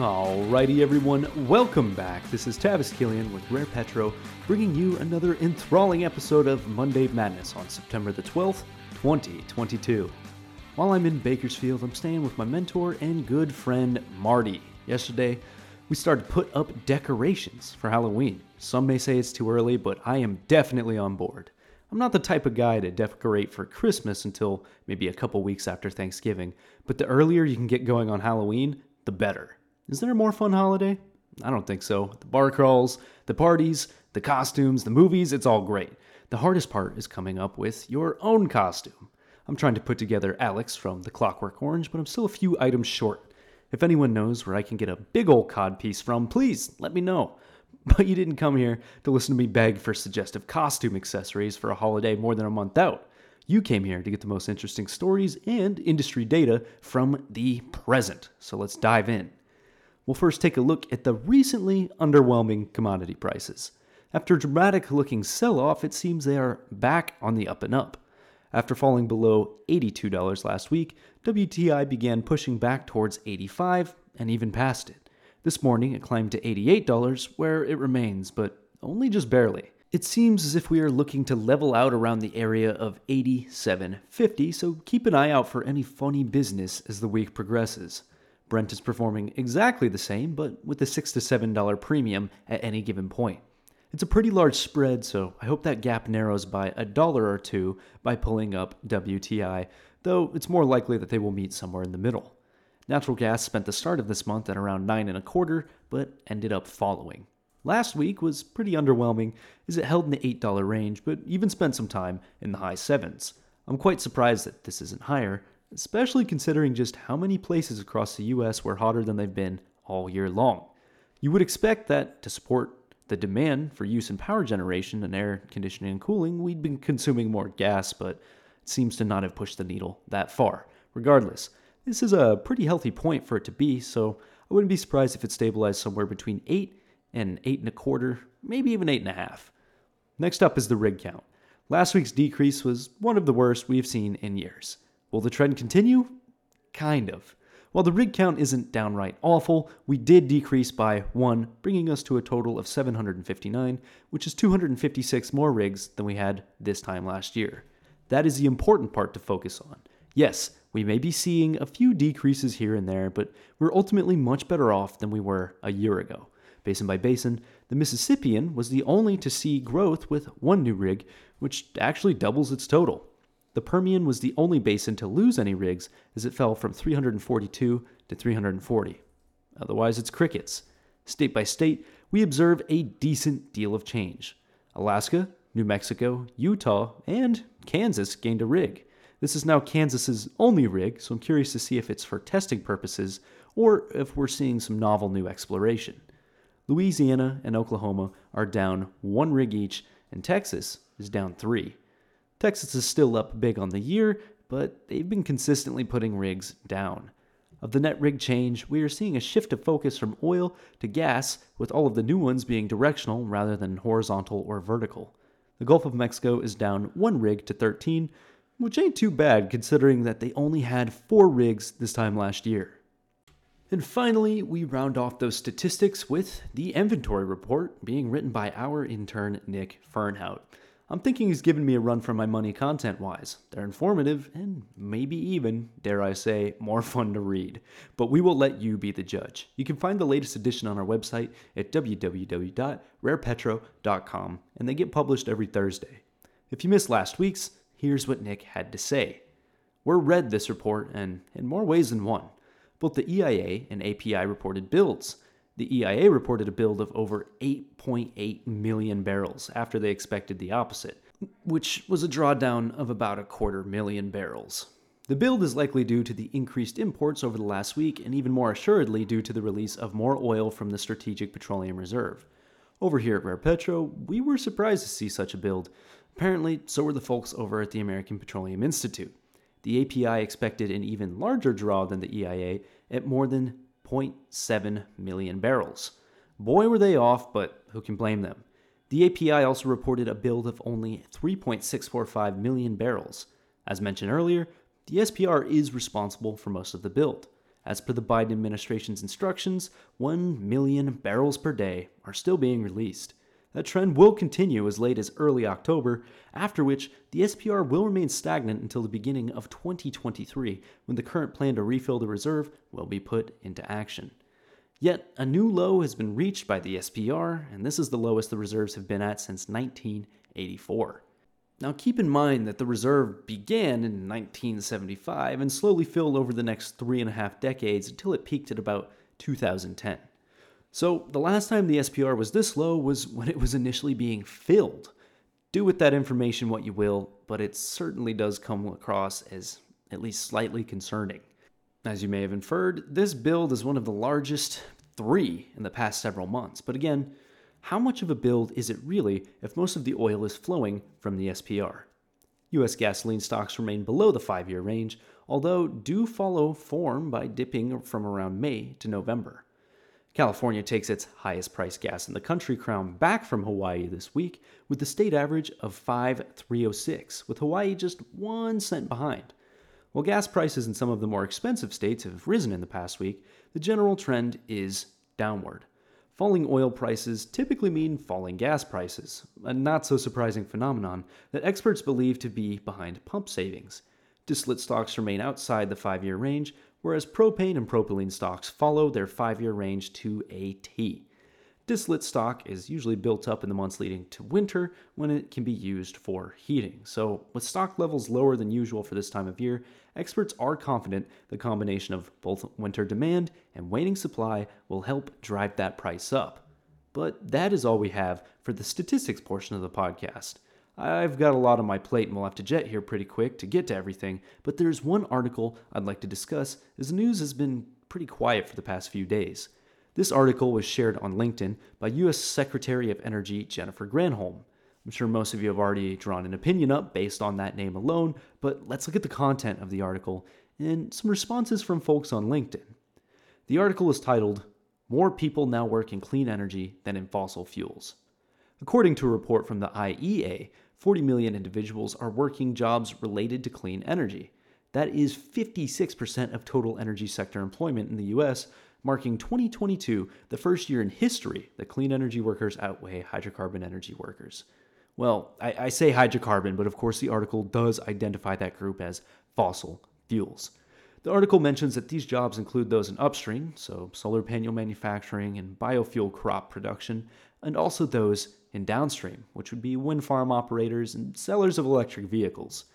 Alrighty, everyone, welcome back. This is Tavis Killian with Rare Petro, bringing you another enthralling episode of Monday Madness on September the 12th, 2022. While I'm in Bakersfield, I'm staying with my mentor and good friend Marty. Yesterday, we started to put up decorations for Halloween. Some may say it's too early, but I am definitely on board. I'm not the type of guy to decorate for Christmas until maybe a couple weeks after Thanksgiving, but the earlier you can get going on Halloween, the better. Is there a more fun holiday? I don't think so. The bar crawls, the parties, the costumes, the movies, it's all great. The hardest part is coming up with your own costume. I'm trying to put together Alex from The Clockwork Orange, but I'm still a few items short. If anyone knows where I can get a big old cod piece from, please let me know. But you didn't come here to listen to me beg for suggestive costume accessories for a holiday more than a month out. You came here to get the most interesting stories and industry data from the present. So let's dive in. We'll first take a look at the recently underwhelming commodity prices. After a dramatic looking sell off, it seems they are back on the up and up. After falling below $82 last week, WTI began pushing back towards 85 and even past it. This morning it climbed to $88, where it remains, but only just barely. It seems as if we are looking to level out around the area of 87.50, so keep an eye out for any funny business as the week progresses. Brent is performing exactly the same, but with a $6 to $7 premium at any given point. It's a pretty large spread, so I hope that gap narrows by a dollar or two by pulling up WTI, though it's more likely that they will meet somewhere in the middle. Natural gas spent the start of this month at around nine and a quarter, but ended up following. Last week was pretty underwhelming as it held in the $8 range, but even spent some time in the high sevens. I'm quite surprised that this isn't higher, especially considering just how many places across the US were hotter than they've been all year long. You would expect that to support the demand for use in power generation and air conditioning and cooling, we'd been consuming more gas, but it seems to not have pushed the needle that far. Regardless, this is a pretty healthy point for it to be, so I wouldn't be surprised if it stabilized somewhere between 8 and 8 and a quarter, maybe even 8 and a half. Next up is the rig count. Last week's decrease was one of the worst we've seen in years. Will the trend continue? Kind of. While the rig count isn't downright awful, we did decrease by 1, bringing us to a total of 759, which is 256 more rigs than we had this time last year. That is the important part to focus on. Yes, we may be seeing a few decreases here and there, but we're ultimately much better off than we were a year ago. Basin by basin, the Mississippian was the only to see growth with one new rig, which actually doubles its total. The Permian was the only basin to lose any rigs as it fell from 342 to 340. Otherwise, it's crickets. State by state, we observe a decent deal of change. Alaska, New Mexico, Utah, and Kansas gained a rig. This is now Kansas's only rig, so I'm curious to see if it's for testing purposes or if we're seeing some novel new exploration. Louisiana and Oklahoma are down one rig each, and Texas is down three. Texas is still up big on the year, but they've been consistently putting rigs down. Of the net rig change, we are seeing a shift of focus from oil to gas, with all of the new ones being directional rather than horizontal or vertical. The Gulf of Mexico is down one rig to 13, which ain't too bad considering that they only had four rigs this time last year. And finally, we round off those statistics with the inventory report being written by our intern Nick Fernhout. I'm thinking he's given me a run for my money content wise. They're informative and maybe even, dare I say, more fun to read. But we will let you be the judge. You can find the latest edition on our website at www.rarepetro.com and they get published every Thursday. If you missed last week's, Here's what Nick had to say. We're read this report, and in more ways than one. Both the EIA and API reported builds. The EIA reported a build of over 8.8 million barrels after they expected the opposite, which was a drawdown of about a quarter million barrels. The build is likely due to the increased imports over the last week, and even more assuredly due to the release of more oil from the Strategic Petroleum Reserve. Over here at Rare Petro, we were surprised to see such a build, Apparently, so were the folks over at the American Petroleum Institute. The API expected an even larger draw than the EIA at more than 0.7 million barrels. Boy, were they off, but who can blame them? The API also reported a build of only 3.645 million barrels. As mentioned earlier, the SPR is responsible for most of the build. As per the Biden administration's instructions, 1 million barrels per day are still being released. That trend will continue as late as early October, after which the SPR will remain stagnant until the beginning of 2023, when the current plan to refill the reserve will be put into action. Yet, a new low has been reached by the SPR, and this is the lowest the reserves have been at since 1984. Now, keep in mind that the reserve began in 1975 and slowly filled over the next three and a half decades until it peaked at about 2010. So, the last time the SPR was this low was when it was initially being filled. Do with that information what you will, but it certainly does come across as at least slightly concerning. As you may have inferred, this build is one of the largest three in the past several months. But again, how much of a build is it really if most of the oil is flowing from the SPR? US gasoline stocks remain below the five year range, although do follow form by dipping from around May to November. California takes its highest priced gas in the country crown back from Hawaii this week with the state average of 5306, with Hawaii just 1 cent behind. While gas prices in some of the more expensive states have risen in the past week, the general trend is downward. Falling oil prices typically mean falling gas prices, a not so surprising phenomenon that experts believe to be behind pump savings. Distillate stocks remain outside the five year range, whereas propane and propylene stocks follow their five year range to a T. Distillate stock is usually built up in the months leading to winter when it can be used for heating. So, with stock levels lower than usual for this time of year, experts are confident the combination of both winter demand and waning supply will help drive that price up. But that is all we have for the statistics portion of the podcast. I've got a lot on my plate and we'll have to jet here pretty quick to get to everything, but there's one article I'd like to discuss as the news has been pretty quiet for the past few days. This article was shared on LinkedIn by U.S. Secretary of Energy Jennifer Granholm. I'm sure most of you have already drawn an opinion up based on that name alone, but let's look at the content of the article and some responses from folks on LinkedIn. The article is titled, More People Now Work in Clean Energy Than in Fossil Fuels. According to a report from the IEA, 40 million individuals are working jobs related to clean energy. That is 56% of total energy sector employment in the US, marking 2022 the first year in history that clean energy workers outweigh hydrocarbon energy workers. Well, I, I, say hydrocarbon, but of course the article does identify that group as fossil fuels. The article mentions that these jobs include those in upstream, so solar panel manufacturing and biofuel crop production, and also those in downstream, which would be wind farm operators and sellers of electric vehicles.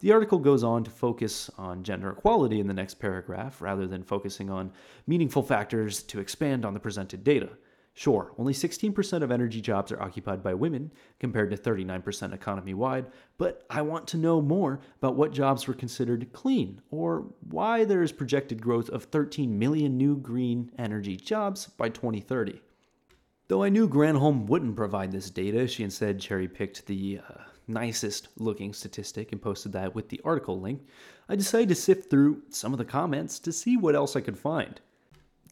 The article goes on to focus on gender equality in the next paragraph rather than focusing on meaningful factors to expand on the presented data. Sure, only 16% of energy jobs are occupied by women, compared to 39% economy wide, but I want to know more about what jobs were considered clean, or why there is projected growth of 13 million new green energy jobs by 2030. Though I knew Granholm wouldn't provide this data, she instead cherry picked the uh, nicest looking statistic and posted that with the article link. I decided to sift through some of the comments to see what else I could find.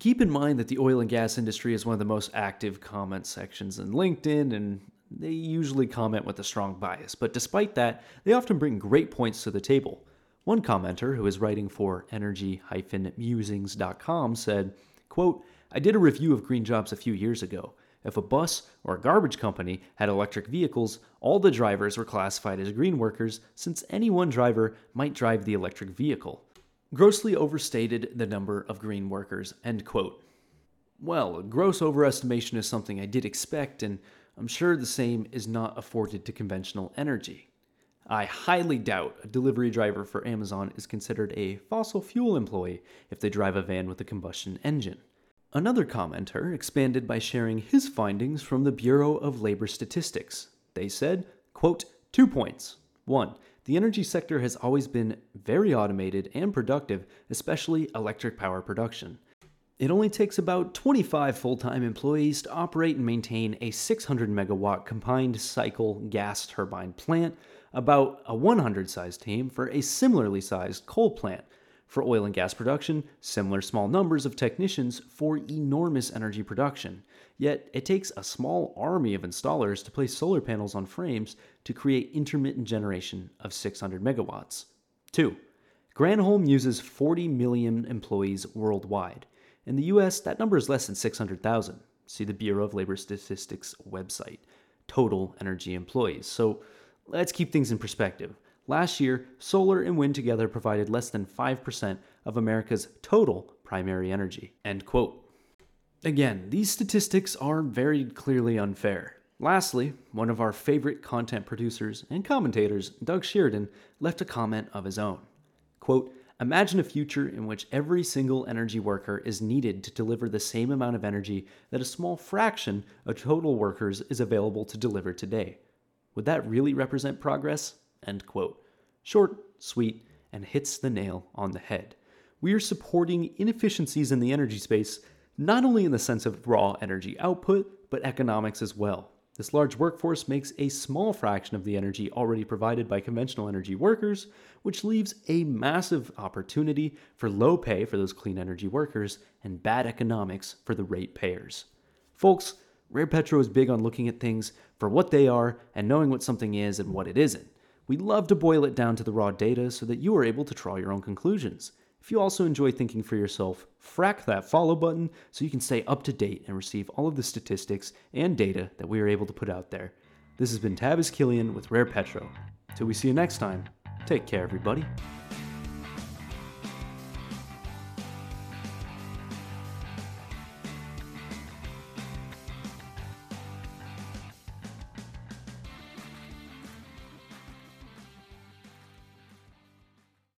Keep in mind that the oil and gas industry is one of the most active comment sections in LinkedIn, and they usually comment with a strong bias, but despite that, they often bring great points to the table. One commenter who is writing for energy-musings.com said, quote, I did a review of green jobs a few years ago. If a bus or a garbage company had electric vehicles, all the drivers were classified as green workers since any one driver might drive the electric vehicle. Grossly overstated the number of green workers. End quote. Well, a gross overestimation is something I did expect, and I'm sure the same is not afforded to conventional energy. I highly doubt a delivery driver for Amazon is considered a fossil fuel employee if they drive a van with a combustion engine. Another commenter expanded by sharing his findings from the Bureau of Labor Statistics. They said, quote, two points. One, the energy sector has always been very automated and productive, especially electric power production. It only takes about 25 full time employees to operate and maintain a 600 megawatt combined cycle gas turbine plant, about a 100 sized team for a similarly sized coal plant. For oil and gas production, similar small numbers of technicians for enormous energy production. Yet, it takes a small army of installers to place solar panels on frames to create intermittent generation of 600 megawatts. 2. Granholm uses 40 million employees worldwide. In the US, that number is less than 600,000. See the Bureau of Labor Statistics website. Total energy employees. So let's keep things in perspective. Last year, solar and wind together provided less than 5% of America's total primary energy. End quote. Again, these statistics are very clearly unfair. Lastly, one of our favorite content producers and commentators, Doug Sheridan, left a comment of his own. Quote, Imagine a future in which every single energy worker is needed to deliver the same amount of energy that a small fraction of total workers is available to deliver today. Would that really represent progress? End quote. Short, sweet, and hits the nail on the head. We are supporting inefficiencies in the energy space, not only in the sense of raw energy output, but economics as well. This large workforce makes a small fraction of the energy already provided by conventional energy workers, which leaves a massive opportunity for low pay for those clean energy workers and bad economics for the rate payers. Folks, Rare Petro is big on looking at things for what they are and knowing what something is and what it isn't. We love to boil it down to the raw data so that you are able to draw your own conclusions. If you also enjoy thinking for yourself, frack that follow button so you can stay up to date and receive all of the statistics and data that we are able to put out there. This has been Tavis Killian with Rare Petro. Till we see you next time, take care, everybody.